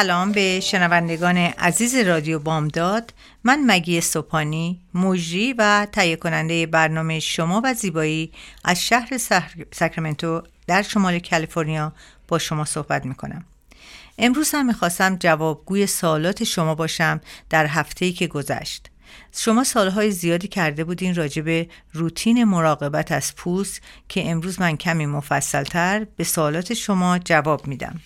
سلام به شنوندگان عزیز رادیو بامداد. من مگی سوپانی مجری و تهیه کننده برنامه شما و زیبایی از شهر ساکرامنتو در شمال کالیفرنیا با شما صحبت می‌کنم. امروز هم می‌خواستم جوابگوی سوالات شما باشم در هفته که گذشت. شما سالهای زیادی کرده بودین راجع به روتین مراقبت از پوست که امروز من کمی مفصلتر به سوالات شما جواب میدم.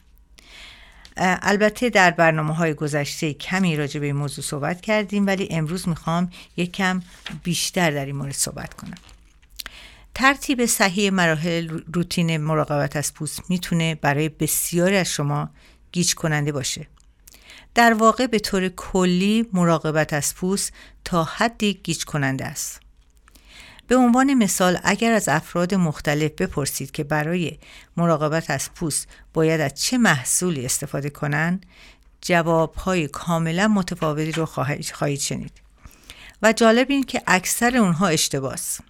البته در برنامه های گذشته کمی راجع به این موضوع صحبت کردیم ولی امروز می‌خوام یک کم بیشتر در این مورد صحبت کنم. ترتیب صحیح مراحل روتین مراقبت از پوست می‌تونه برای بسیاری از شما گیج کننده باشه. در واقع به طور کلی مراقبت از پوست تا حدی گیج کننده است. به عنوان مثال اگر از افراد مختلف بپرسید که برای مراقبت از پوست باید از چه محصولی استفاده کنند جوابهای کاملا متفاوتی رو خواهید شنید. و جالب این که اکثر اونها اشتباس.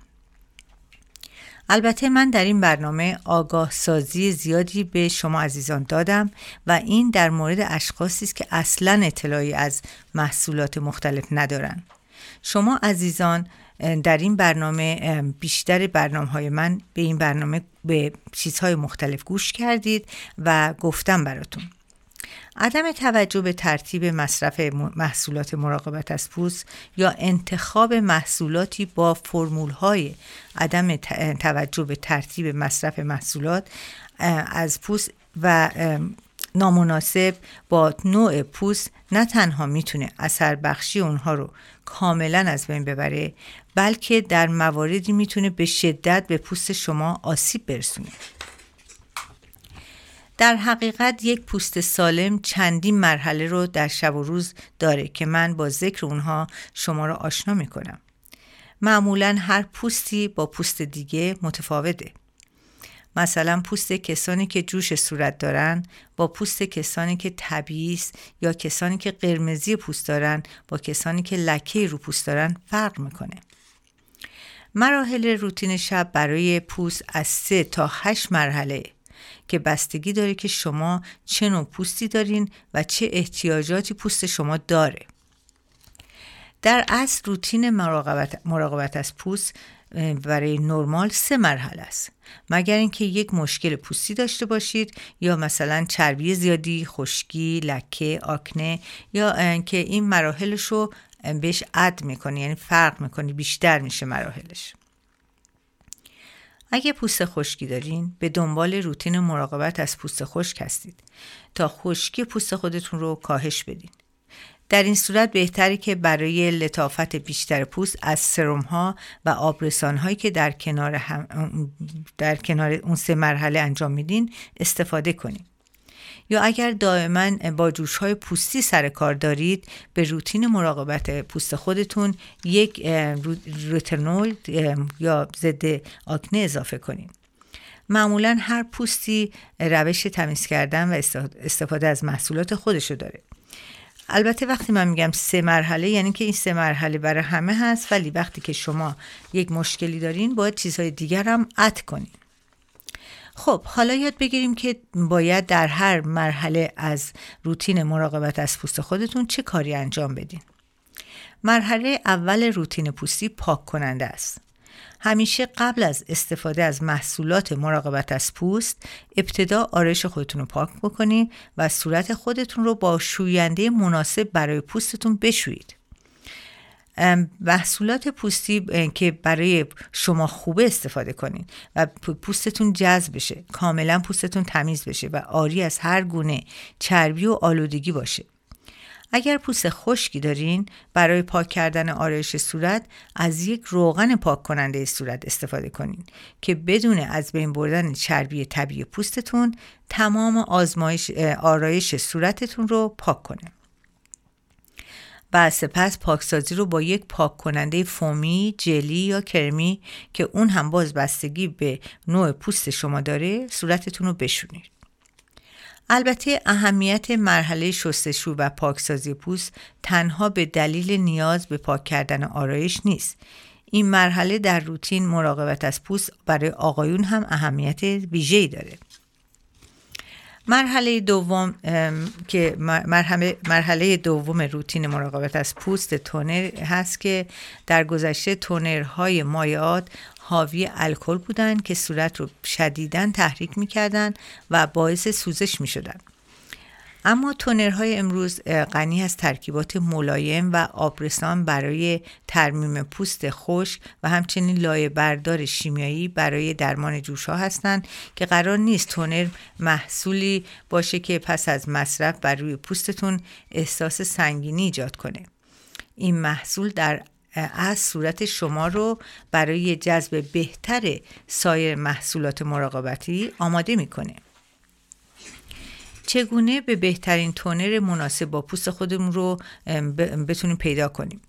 البته من در این برنامه آگاه سازی زیادی به شما عزیزان دادم و این در مورد اشخاصی است که اصلا اطلاعی از محصولات مختلف ندارند شما عزیزان در این برنامه بیشتر برنامه های من به این برنامه به چیزهای مختلف گوش کردید و گفتم براتون. عدم توجه به ترتیب مصرف محصولات مراقبت از پوست یا انتخاب محصولاتی با فرمول های عدم توجه به ترتیب مصرف محصولات از پوست و نامناسب با نوع پوست نه تنها می‌تونه اثر بخشی اونها رو کاملا از بین ببره بلکه در مواردی می‌تونه به شدت به پوست شما آسیب برسونه. در حقیقت یک پوست سالم چندین مرحله رو در شب و روز داره که من با ذکر اونها شما را آشنا می‌کنم. معمولا هر پوستی با پوست دیگه متفاوته. مثلا پوست کسانی که جوش صورت دارن با پوست کسانی که طبیعی یا کسانی که قرمزی پوست دارن با کسانی که لکه رو پوست دارن فرق می‌کنه. مراحل روتین شب برای پوست از سه تا هشت مرحله که بستگی داره که شما چه نوع پوستی دارین و چه احتیاجاتی پوست شما داره. در اصل روتین مراقبت, مراقبت از پوست برای نرمال سه مرحله است. مگر اینکه یک مشکل پوستی داشته باشید یا مثلا چربی زیادی خشکی لکه آکنه یا اینکه این مراحلش رو بهش اد می‌کنی یعنی فرق می‌کنی بیشتر میشه مراحلش اگه پوست خشکی دارین به دنبال روتین مراقبت از پوست خشک هستید تا خشکی پوست خودتون رو کاهش بدین در این صورت بهتری که برای لطافت بیشتر پوست از سرم ها و آبرسان هایی که در کنار, در کنار اون سه مرحله انجام میدین استفاده کنید. یا اگر دائما با جوش های پوستی سر کار دارید به روتین مراقبت پوست خودتون یک روترنول یا ضد آکنه اضافه کنید. معمولا هر پوستی روش تمیز کردن و استفاده از محصولات خودشو داره البته وقتی من میگم سه مرحله یعنی که این سه مرحله برای همه هست ولی وقتی که شما یک مشکلی دارین باید چیزهای دیگر هم اد کنین خب حالا یاد بگیریم که باید در هر مرحله از روتین مراقبت از پوست خودتون چه کاری انجام بدین. مرحله اول روتین پوستی پاک کننده است. همیشه قبل از استفاده از محصولات مراقبت از پوست ابتدا آرش خودتون رو پاک بکنید و صورت خودتون رو با شوینده مناسب برای پوستتون بشویید. محصولات پوستی که برای شما خوبه استفاده کنید و پوستتون جذب بشه کاملا پوستتون تمیز بشه و آری از هر گونه چربی و آلودگی باشه اگر پوست خشکی دارین برای پاک کردن آرایش صورت از یک روغن پاک کننده صورت استفاده کنین که بدون از بین بردن چربی طبیعی پوستتون تمام آزمایش آرایش صورتتون رو پاک کنه. و سپس پاکسازی رو با یک پاک کننده فومی، جلی یا کرمی که اون هم باز بستگی به نوع پوست شما داره صورتتون رو بشونید. البته اهمیت مرحله شستشو و پاکسازی پوست تنها به دلیل نیاز به پاک کردن آرایش نیست. این مرحله در روتین مراقبت از پوست برای آقایون هم اهمیت ویژه‌ای داره. مرحله دوم که مرحله, مرحله دوم روتین مراقبت از پوست تونر هست که در گذشته تونرهای مایعات حاوی الکل بودند که صورت رو شدیداً تحریک می‌کردند و باعث سوزش می‌شدند اما تونرهای امروز غنی از ترکیبات ملایم و آبرسان برای ترمیم پوست خوش و همچنین لایه بردار شیمیایی برای درمان جوش ها هستند که قرار نیست تونر محصولی باشه که پس از مصرف بر روی پوستتون احساس سنگینی ایجاد کنه. این محصول در از صورت شما رو برای جذب بهتر سایر محصولات مراقبتی آماده می‌کنه. چگونه به بهترین تونر مناسب با پوست خودمون رو بتونیم پیدا کنیم؟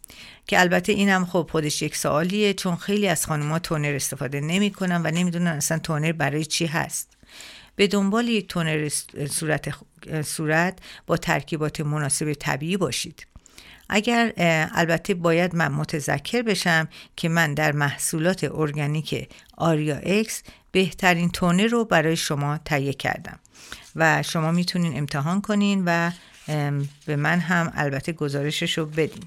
که البته اینم خب خودش یک سوالیه چون خیلی از خانمها تونر استفاده نمی‌کنن و نمی‌دونن اصلا تونر برای چی هست. به دنبال یک تونر صورت, صورت با ترکیبات مناسب طبیعی باشید. اگر البته باید من متذکر بشم که من در محصولات ارگانیک آریا اکس بهترین تونر رو برای شما تهیه کردم. و شما می‌تونین امتحان کنین و به من هم البته گزارشش رو بدین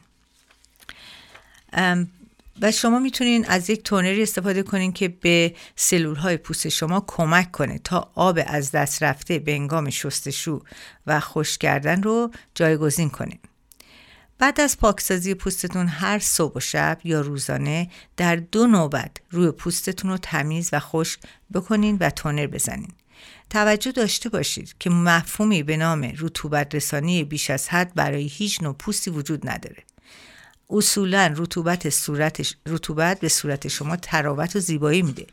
و شما می‌تونین از یک تونری استفاده کنین که به سلول های پوست شما کمک کنه تا آب از دست رفته به انگام شستشو و خوش کردن رو جایگزین کنین بعد از پاکسازی پوستتون هر صبح و شب یا روزانه در دو نوبت روی پوستتون رو تمیز و خشک بکنین و تونر بزنین. توجه داشته باشید که مفهومی به نام رطوبت رسانی بیش از حد برای هیچ نوع پوستی وجود نداره. اصولا رطوبت صورت رطوبت به صورت شما تراوت و زیبایی میده.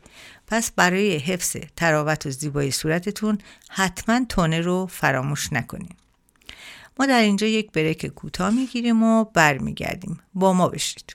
پس برای حفظ تراوت و زیبایی صورتتون حتما تونه رو فراموش نکنید. ما در اینجا یک بریک کوتاه می‌گیریم و برمیگردیم با ما بشید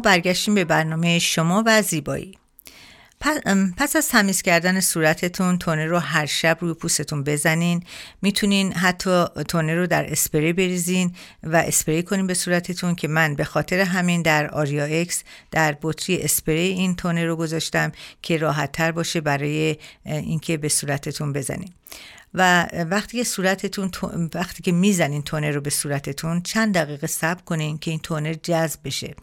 برگشتیم به برنامه شما و زیبایی. پس از تمیز کردن صورتتون تونه رو هر شب روی پوستتون بزنین. می‌تونین حتی تونه رو در اسپری بریزین و اسپری کنین به صورتتون که من به خاطر همین در آریا اکس در بطری اسپری این تونه رو گذاشتم که راحت تر باشه برای اینکه به صورتتون بزنین. و وقتی که صورتتون وقتی که می‌زنین تونر رو به صورتتون چند دقیقه صبر کنین که این تونر جذب بشه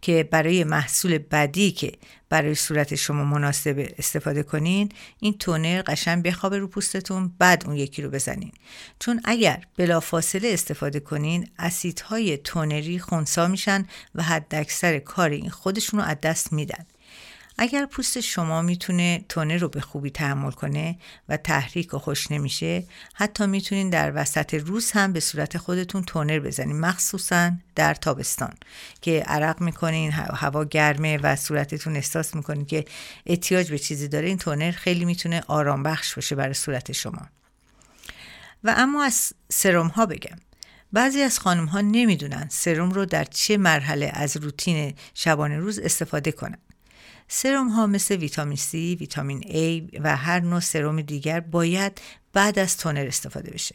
که برای محصول بدی که برای صورت شما مناسب استفاده کنین این تونر قشن بخوابه رو پوستتون بعد اون یکی رو بزنین. چون اگر بلافاصله استفاده کنین اسیدهای تونری خونسا میشن و حد اکثر کار این خودشون رو از دست میدن. اگر پوست شما می‌تونه تونه رو به خوبی تحمل کنه و تحریک و خوش نمیشه حتی می‌تونین در وسط روز هم به صورت خودتون تونر بزنین مخصوصا در تابستان که عرق می‌کنین هوا گرمه و صورتتون احساس می‌کنین که احتیاج به چیزی داره این تونر خیلی می‌تونه آرام بخش باشه برای صورت شما. و اما از سرم ها بگم. بعضی از خانم ها نمی‌دونن سرم رو در چه مرحله از روتین شبانه روز استفاده کنن. سرم ها مثل ویتامین C، ویتامین A و هر نوع سرم دیگر باید بعد از تونر استفاده بشه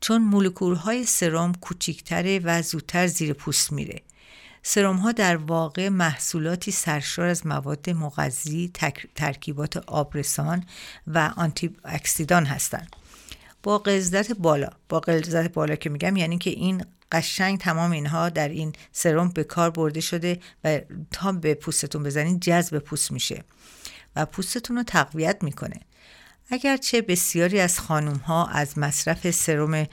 چون مولکول های سرم کوچیکتره و زودتر زیر پوست میره سرم ها در واقع محصولاتی سرشار از مواد مغذی، ترکیبات آبرسان و آنتی اکسیدان هستند. با غلظت بالا با غلظت بالا که میگم یعنی که این قشنگ تمام اینها در این سرم به کار برده شده و تا به پوستتون بزنین جذب پوست میشه و پوستتون رو تقویت می‌کنه. اگرچه بسیاری از خانوم ها از مصرف سرم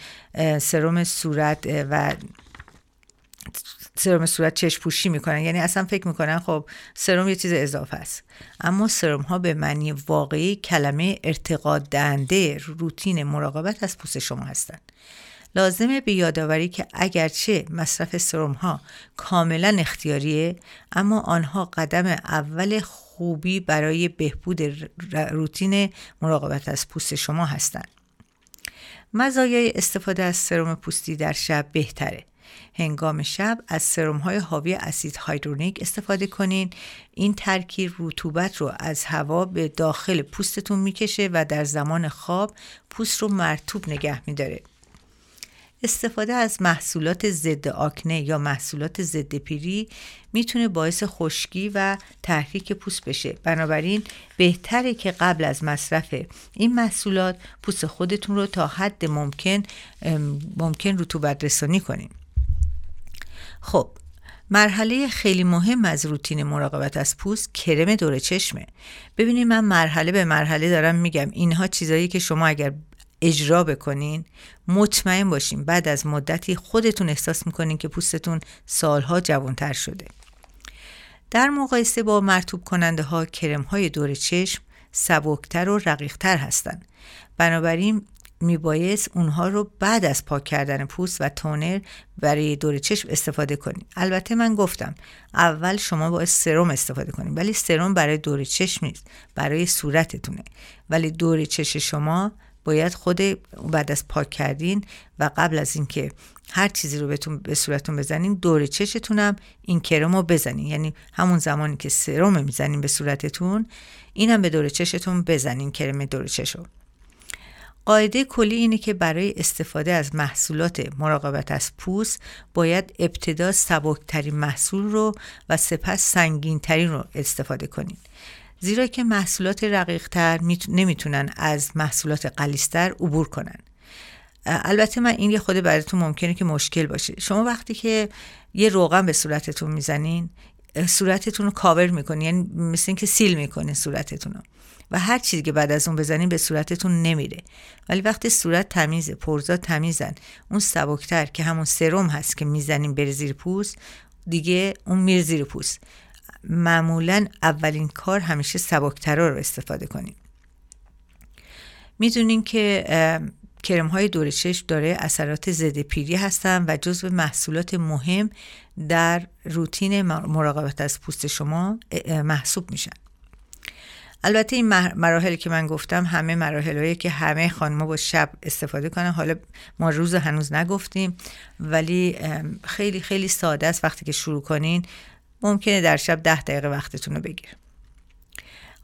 سرم صورت و سرم صورت چشم پوشی می‌کنن. یعنی اصلا فکر می‌کنن خب سرم یه چیز اضافه است. اما سرم ها به معنی واقعی کلمه ارتقاد دهنده روتین مراقبت از پوست شما هستند لازمه به یادآوری که اگرچه مصرف سرم ها کاملا اختیاریه اما آنها قدم اول خوبی برای بهبود روتین مراقبت از پوست شما هستند. مزایای استفاده از سرم پوستی در شب بهتره. هنگام شب از سرم های حاوی اسید هایدرونیک استفاده کنین. این ترکیب رطوبت رو از هوا به داخل پوستتون می‌کشه و در زمان خواب پوست رو مرتوب نگه میداره. استفاده از محصولات ضد آکنه یا محصولات ضد پیری می‌تونه باعث خشکی و تحریک پوست بشه. بنابراین بهتره که قبل از مصرف این محصولات پوست خودتون رو تا حد ممکن ممکن رطوبت رسانی کنیم خب مرحله خیلی مهم از روتین مراقبت از پوست کرم دور چشمه. ببینید من مرحله به مرحله دارم میگم. اینها چیزایی که شما اگر اجرا بکنین مطمئن باشین بعد از مدتی خودتون احساس می‌کنین که پوستتون سالها جوانتر شده. در مقایسه با مرتوب کننده ها کرم های دور چشم سبکتر و رقیقتر هستند. بنابراین میبایست اونها رو بعد از پاک کردن پوست و تونر برای دور چشم استفاده کنید البته من گفتم اول شما باید سرم استفاده کنید ولی سرم برای دور چشم نیست برای صورتتونه. ولی دور چشم شما باید خود بعد از پاک کردین و قبل از اینکه هر چیزی رو بهتون به صورتتون بزنین دور چشتونم این کرم رو بزنین. یعنی همون زمانی که سرم می‌زنین به صورتتون اینم به دور چشتون بزنین کرم دور چش رو. قاعده کلی اینه که برای استفاده از محصولات مراقبت از پوست باید ابتدا سبکترین محصول رو و سپس سنگینترین رو استفاده کنید زیرا که محصولات رقیقتر نمی‌تونن از محصولات قلیستر عبور کنن. البته من این یه خود براتون ممکنه که مشکل باشه. شما وقتی که یه روغن به صورتتون می‌زنین صورتتون رو کاور می‌کنین یعنی مثل اینکه سیل می‌کنه صورتتون رو. و هر چیزی که بعد از اون بزنین به صورتتون نمیره. ولی وقتی صورت تمیزه پرزا تمیزن اون سبکتر که همون سرم هست که می‌زنین بر زیر پوست دیگه اون میره زیر پوست. معمولا اولین کار همیشه سبکترا رو استفاده کنیم. می‌دونین که کرم های دور چشم داره اثرات ضد پیری هستن و جزو محصولات مهم در روتین مراقبت از پوست شما محسوب میشن. البته این مراحلی که من گفتم همه مراحل که همه خانمها با شب استفاده کنن حالا ما روز هنوز نگفتیم ولی خیلی خیلی ساده است. وقتی که شروع کنین ممکنه در شب ده دقیقه وقتتون رو بگیر.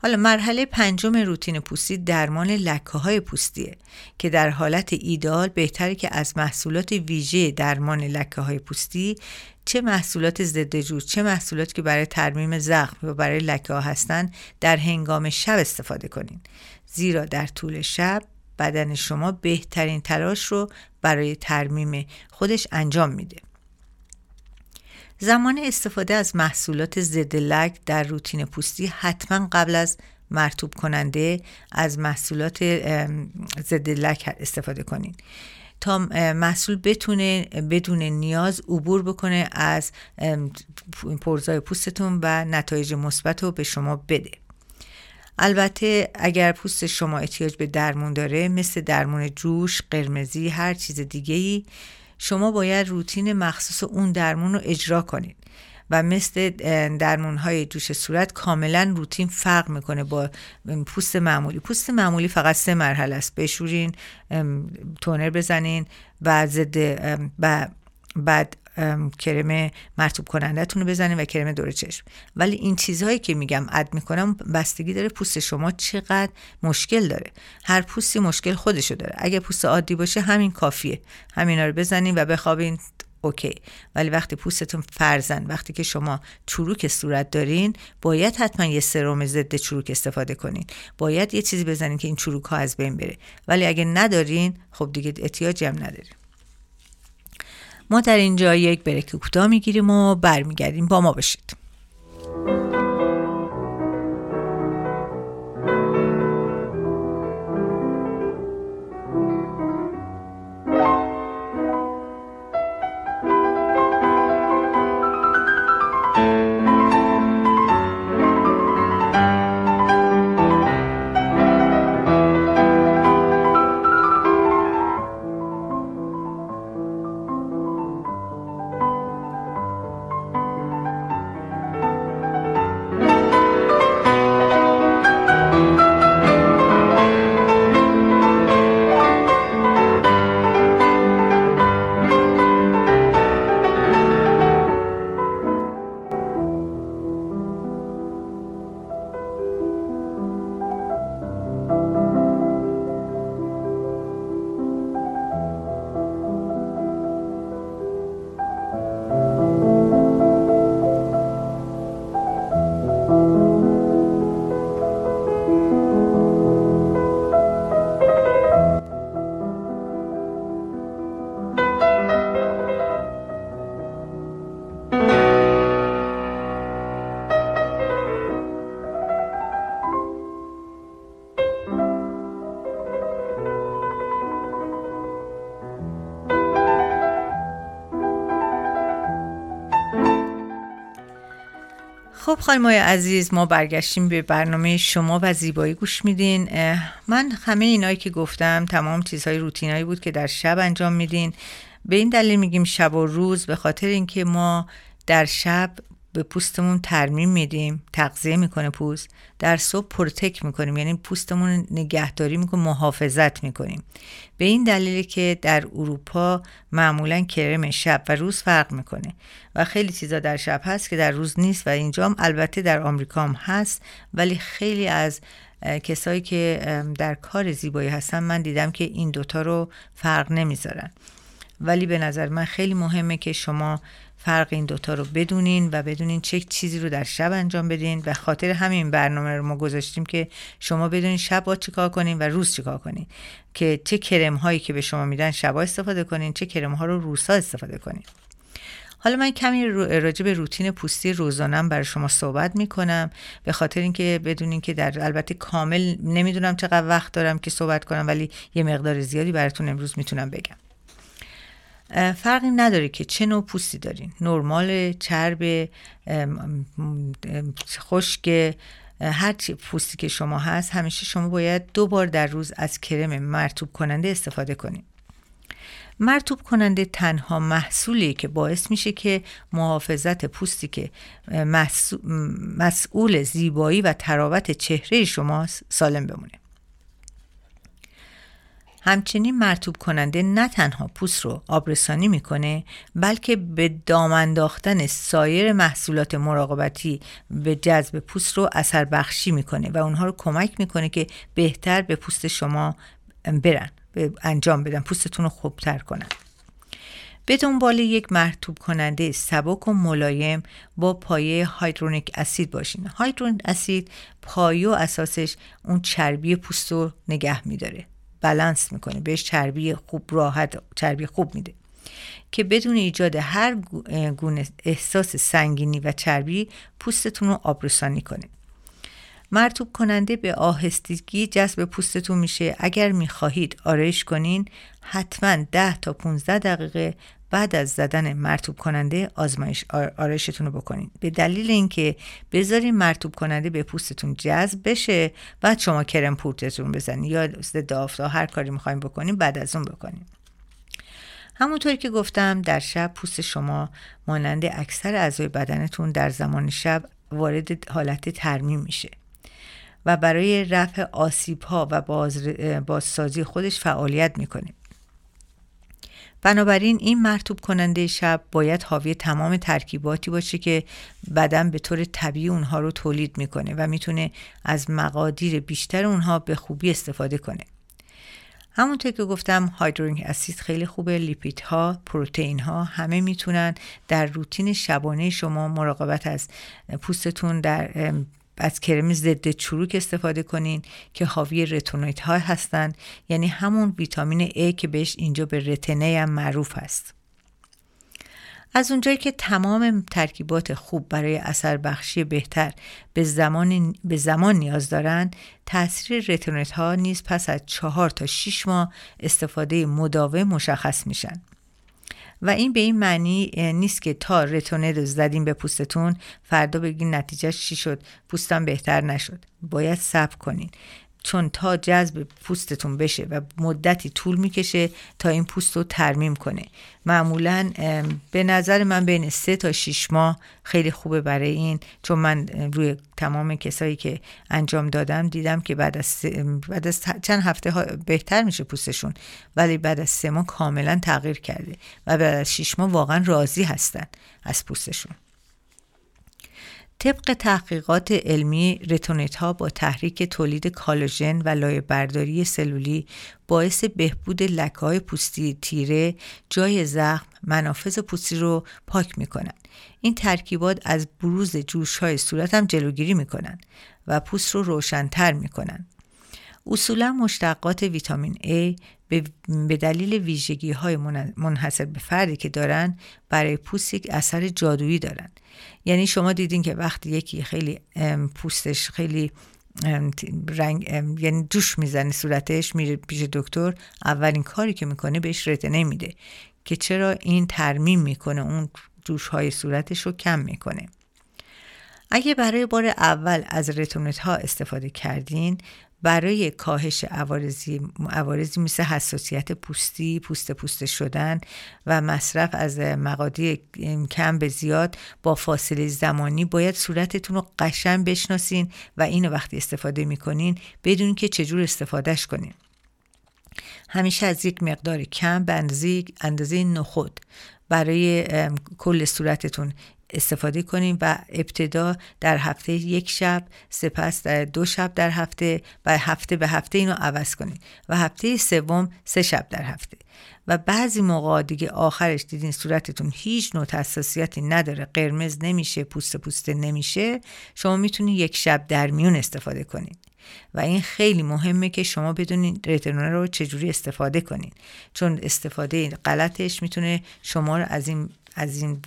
حالا مرحله پنجم روتین پوستی درمان لکه های پوستیه که در حالت ایدال بهتره که از محصولات ویژه درمان لکه های پوستی چه محصولات ضد جوز چه محصولات که برای ترمیم زخم و برای لکه ها هستن در هنگام شب استفاده کنین. زیرا در طول شب بدن شما بهترین تلاش رو برای ترمیم خودش انجام میده. زمان استفاده از محصولات ضد لک در روتین پوستی حتما قبل از مرتوب کننده از محصولات ضد لک استفاده کنید. تا محصول بتونه بدون نیاز عبور بکنه از پرزای پوستتون و نتایج مثبت رو به شما بده. البته اگر پوست شما احتیاج به درمون داره مثل درمون جوش، قرمزی، هر چیز دیگه ای شما باید روتین مخصوص اون درمون رو اجرا کنید. و مثل درمون های جوش صورت کاملا روتین فرق می‌کنه با پوست معمولی. پوست معمولی فقط سه مرحله است. بشورین تونر بزنین و ضد و بعد کرم مرتوب کنندهتون رو بزنین و کرم دور چشم. ولی این چیزهایی که میگم اد می‌کنم بستگی داره پوست شما چقدر مشکل داره. هر پوستی مشکل خودشو داره. اگه پوست عادی باشه همین کافیه. همینا رو بزنین و بخوابین اوکی. ولی وقتی پوستتون فرزن وقتی که شما چروک صورت دارین باید حتما یه سرم ضد چروک استفاده کنین. باید یه چیزی بزنین که این چروک ها از بین بره. ولی اگه ندارین خب دیگه احتیاجی هم ندارین ما در اینجا یک بریک کوتاه می‌گیریم و برمیگردیم. با ما باشید. خب خانمای عزیز ما برگشتیم به برنامه شما و زیبایی گوش میدین. من همه اینایی که گفتم تمام چیزهای روتینایی بود که در شب انجام میدین. به این دلیل میگیم شب و روز به خاطر اینکه ما در شب به پوستمون ترمیم میدیم تغذیه می‌کنه پوست. در صبح پروتک می‌کنیم یعنی پوستمون نگهداری می‌کنیم محافظت می‌کنیم. به این دلیلی که در اروپا معمولا کرم شب و روز فرق می‌کنه. و خیلی چیزا در شب هست که در روز نیست و اینجا هم البته در آمریکا هم هست. ولی خیلی از کسایی که در کار زیبایی هستن من دیدم که این دوتا رو فرق نمی‌ذارن. ولی به نظر من خیلی مهمه که شما فرق این دوتا رو بدونین و بدونین چه چیزی رو در شب انجام بدین و خاطر همین برنامه رو ما گذاشتیم که شما بدونین شب با چیکار کنین و روز چیکار کنین. که چه کرم هایی که به شما میدن شبا استفاده کنین چه کرم ها رو روزها استفاده کنین. حالا من کمی راجع به روتین پوستی روزانم برای شما صحبت می‌کنم به خاطر اینکه بدونین که در البته کامل نمی‌دونم چقدر وقت دارم که صحبت کنم ولی یه مقدار زیادی براتون امروز می‌تونم بگم. فرقی نداره که چه نوع پوستی دارین. نرمال چرب خشک هر پوستی که شما هست همیشه شما باید دو بار در روز از کرم مرتوب کننده استفاده کنید مرتوب کننده تنها محصولی که باعث میشه که محافظت پوستی که مسئول زیبایی و تراوت چهره شما سالم بمونه. همچنین مرتوب کننده نه تنها پوست رو آبرسانی می‌کنه بلکه به دام انداختن سایر محصولات مراقبتی به جذب پوست رو اثر بخشی می‌کنه و اونها رو کمک می‌کنه که بهتر به پوست شما برن به انجام بدن پوستتون رو خوبتر کنن. به دنبال یک مرتوب کننده سبک و ملایم با پایه هایدرونیک اسید باشین. هایدرونیک اسید پایه و اساسش اون چربی پوست رو نگه میداره. بلنس می‌کنه بهش چربی خوب راحت چربی خوب میده. که بدون ایجاد هر گونه احساس سنگینی و چربی پوستتون رو آبرسانی کنه. مرتوب کننده به آهستگی جذب پوستتون میشه. اگر می‌خواهید آرایش کنین حتما 10 تا 15 دقیقه بعد از زدن مرتوب کننده آزمایش آرایشتون رو بکنین به دلیل اینکه بذارین مرتوب کننده به پوستتون جذب بشه بعد شما کرم پورتتون بزنین یا ضد آفتاب هر کاری می‌خوایم بکنین بعد از اون بکنین. همونطوری که گفتم در شب پوست شما مانند اکثر اعضای بدنتون در زمان شب وارد حالت ترمیم میشه و برای رفع آسیب ها و باز بازسازی خودش فعالیت می‌کنه. بنابراین این مرتوب کننده شب باید حاوی تمام ترکیباتی باشه که بدن به طور طبیعی اونها رو تولید می‌کنه و می‌تونه از مقادیر بیشتر اونها به خوبی استفاده کنه. همونطور که گفتم هایدرونیک اسید خیلی خوبه لیپید ها پروتئین ها همه می‌تونن در روتین شبانه شما مراقبت از پوستتون در از کرم ضد چروک استفاده کنین که حاوی رتونویت ها هستن یعنی همون ویتامین A که بهش اینجا به رتنه هم معروف هست. از اونجایی که تمام ترکیبات خوب برای اثر بخشی بهتر به زمان, به زمان نیاز دارند تاثیر رتونویت ها نیز پس از چهار تا 6 ماه استفاده مداوم مشخص میشن. و این به این معنی نیست که تا رتونید زدیم به پوستتون فردا بگین نتیجه چی شد پوستم بهتر نشد. باید صبر کنین. چون تا جذب پوستتون بشه و مدتی طول می‌کشه تا این پوست رو ترمیم کنه. معمولا به نظر من بین سه تا 6 ماه خیلی خوبه برای این چون من روی تمام کسایی که انجام دادم دیدم که بعد از, بعد از چند هفته ها بهتر میشه پوستشون ولی بعد از سه ماه کاملا تغییر کرده و بعد از 6 ماه واقعا راضی هستن از پوستشون. طبق تحقیقات علمی رتونیت ها با تحریک تولید کالوژن و لایه برداری سلولی باعث بهبود لکه های پوستی تیره جای زخم منافذ پوستی رو پاک می‌کنن این ترکیبات از بروز جوش های صورت هم جلوگیری می‌کنن و پوست رو روشنتر می‌کنن اصولا مشتقات ویتامین A به دلیل ویژگی های منحصر به فردی که دارن برای پوست یک اثر جادویی دارن. یعنی شما دیدین که وقتی یکی خیلی پوستش خیلی رنگ یعنی جوش می‌زنه صورتش میره پیش دکتر اولین کاری که می‌کنه بهش رتنه میده که چرا این ترمیم می‌کنه اون جوش های صورتش رو کم می‌کنه. اگه برای بار اول از رتونت ها استفاده کردین برای کاهش عوارضی عوارضی مثل حساسیت پوستی پوست پوست شدن و مصرف از مقادیر کم به زیاد با فاصله زمانی باید صورتتون رو قشن بشناسین و اینو وقتی استفاده می‌کنین بدون که چجور استفادهش کنین. همیشه از یک مقدار کم به اندازه نخود برای کل صورتتون. استفاده کنیم و ابتدا در هفته یک شب سپس در دو شب در هفته و هفته به هفته اینو عوض کنیم و هفته سوم سه شب در هفته. و بعضی موقع دیگه آخرش دیدین صورتتون هیچ نوع حساسیتی نداره قرمز نمیشه پوست پوسته نمیشه شما می‌تونید یک شب در میون استفاده کنید و این خیلی مهمه که شما بدونین رتنول رو چجوری استفاده کنین. چون استفاده غلطش می‌تونه شما رو از این از این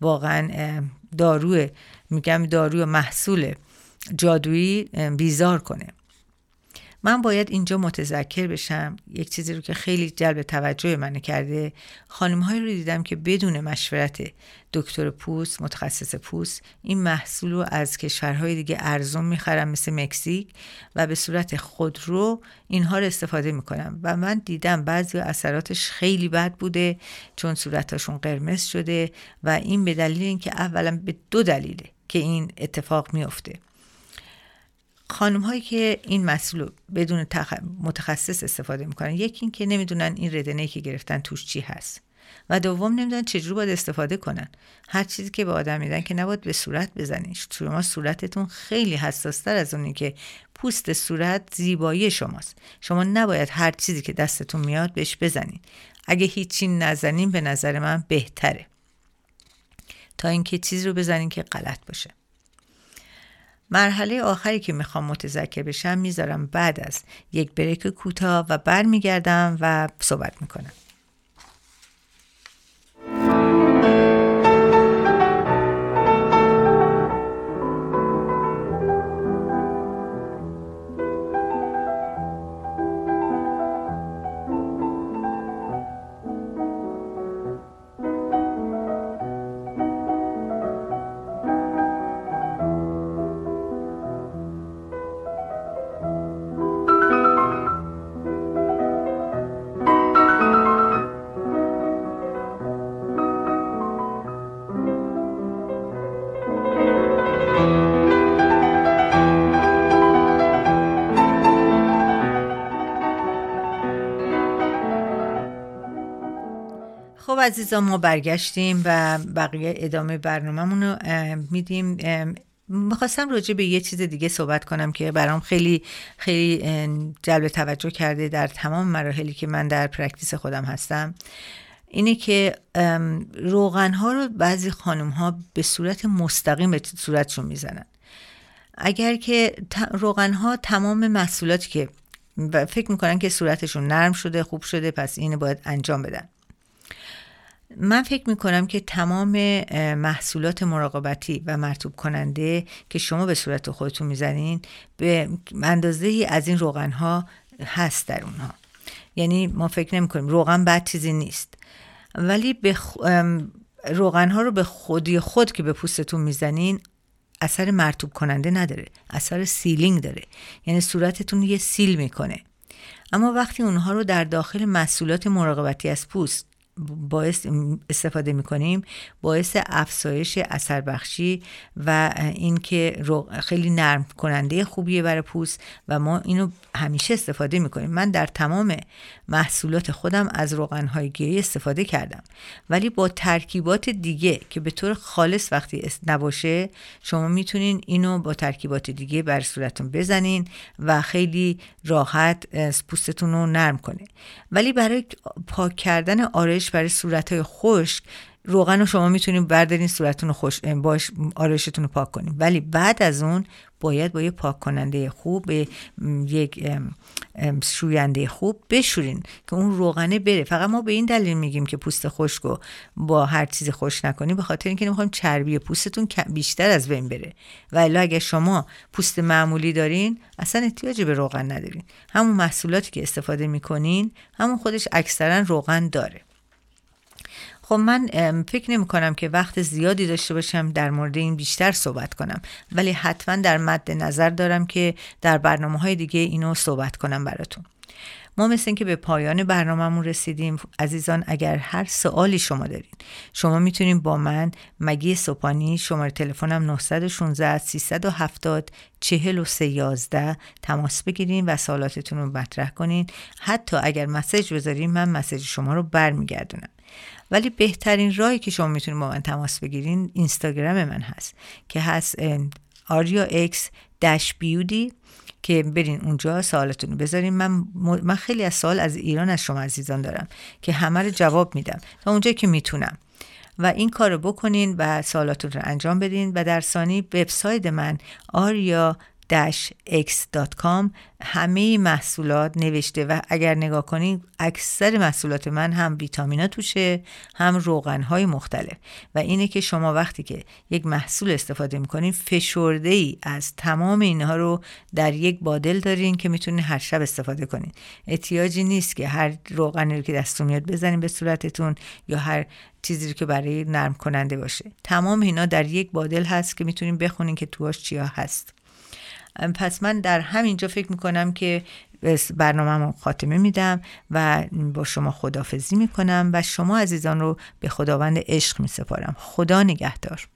واقعا دارو میگم دارو محصول جادویی بیزار کنه. من باید اینجا متذکر بشم. یک چیزی رو که خیلی جلب توجه من کرده. خانم های رو دیدم که بدون مشورت دکتر پوست متخصص پوست این محصول رو از کشورهای دیگه ارزون می‌خرم مثل مکزیک و به صورت خودرو اینها رو استفاده می‌کنم. و من دیدم بعضی اثراتش خیلی بد بوده چون صورتاشون قرمز شده و این به دلیل اینکه اولا به دو دلیله که این اتفاق میفته خانم هایی که این مسئول بدون متخصص استفاده می‌کنن یکی این که نمی‌دونن این ردنه که گرفتن توش چی هست و دوم نمی‌دونن چجوری باید استفاده کنن. هر چیزی که به آدم میدن که نباید به صورت بزنین شما صورتتون خیلی حساستر از اونی که پوست صورت زیبایی شماست. شما نباید هر چیزی که دستتون میاد بهش بزنین اگه هیچی نزنین به نظر من بهتره. تا اینکه چیزی رو بزنین که غلط باشه. مرحله آخری که می‌خوام متذکر بشم می‌ذارم بعد از یک بریک کوتاه و برمیگردم و صحبت می‌کنم. عزیزان ما برگشتیم و بقیه ادامه برنامهمون رو میدیم. می‌خواستم راجع به یه چیز دیگه صحبت کنم که برام خیلی خیلی جلب توجه کرده در تمام مراحلی که من در پرکتیس خودم هستم. اینه که روغن ها رو بعضی خانم ها به صورت مستقیم به صورتشون می‌زنن. اگر که روغن ها تمام محصولاتی که فکر می‌کنن که صورتشون نرم شده خوب شده پس اینو باید انجام بدن. من فکر می‌کنم که تمام محصولات مراقبتی و مرتوب کننده که شما به صورت خودتون می‌زنین به اندازه از این روغن ها هست در اونها. یعنی ما فکر نمی کنیم روغن بد چیزی نیست. ولی به روغن ها رو به خودی خود که به پوستتون می‌زنین اثر مرتوب کننده نداره. اثر سیلینگ داره. یعنی صورتتون یه سیل می‌کنه. اما وقتی اونها رو در داخل محصولات مراقبتی از پوست باعث استفاده می‌کنیم باعث افزایش اثر بخشی و اینکه خیلی نرم کننده خوبیه برای پوست و ما اینو همیشه استفاده می‌کنیم. من در تمام محصولات خودم از روغنهای گیاهی استفاده کردم. ولی با ترکیبات دیگه که به طور خالص وقتی نباشه شما می‌تونین اینو با ترکیبات دیگه بر صورتتون بزنین و خیلی راحت پوستتون رو نرم کنه. ولی برای پاک کردن آرش برای صورت های خشک روغن رو شما می‌تونید بردارین صورتتون رو خوش باش آرایشتون رو پاک کنید ولی بعد از اون باید با یه پاک کننده خوب به یک شوینده خوب بشورین که اون روغنه بره. فقط ما به این دلیل میگیم که پوست خشک با هر چیزی خوش نکنیم به خاطر اینکه نمی‌خوایم چربی پوستتون بیشتر از بین بره. و الا اگه شما پوست معمولی دارین اصلا احتیاجی به روغن ندارین. همون محصولاتی که استفاده می‌کنین همون خودش اکثرا روغن داره. خب من فکر نمی کنم که وقت زیادی داشته باشم در مورد این بیشتر صحبت کنم. ولی حتما در مد نظر دارم که در برنامه های دیگه اینو صحبت کنم براتون. ما مثل اینکه به پایان برنامهمون رسیدیم عزیزان اگر هر سوالی شما دارین شما می‌تونین با من مگی سپانی شماره تلفنم 916 370 4311 تماس بگیرین و سوالاتتون رو مطرح کنین. حتی اگر مسج بذارین من مسج شما رو برمیگردونم. ولی بهترین راهی که شما می‌تونید با من تماس بگیرین اینستاگرام من هست که هست آریا اکس داش بیودی که برین اونجا سوالتون رو بذارین. من, من خیلی از سوال از ایران از شما عزیزان دارم که همه رو جواب میدم تا اونجا که می‌تونم. و این کار رو بکنین و سوالاتون رو انجام بدین. و در ثانی وبسایت من آریا x.com همه محصولات نوشته و اگر نگاه کنید اکثر محصولات من هم ویتامینا توشه هم روغن های مختلف. و اینه که شما وقتی که یک محصول استفاده می‌کنین فشرده ای از تمام اینها رو در یک بادل دارین که می‌تونین هر شب استفاده کنین احتیاجی نیست که هر روغنی رو که دستون میاد بزنین به صورتتون یا هر چیزی رو که برای نرم کننده باشه. تمام اینا در یک بادل هست که می‌تونین بخونین که توش چیا هست. پس من در همینجا فکر می‌کنم که برنامه خاتمه میدم و با شما خدافزی می‌کنم و شما عزیزان رو به خداوند عشق میسپارم. خدا نگهدار.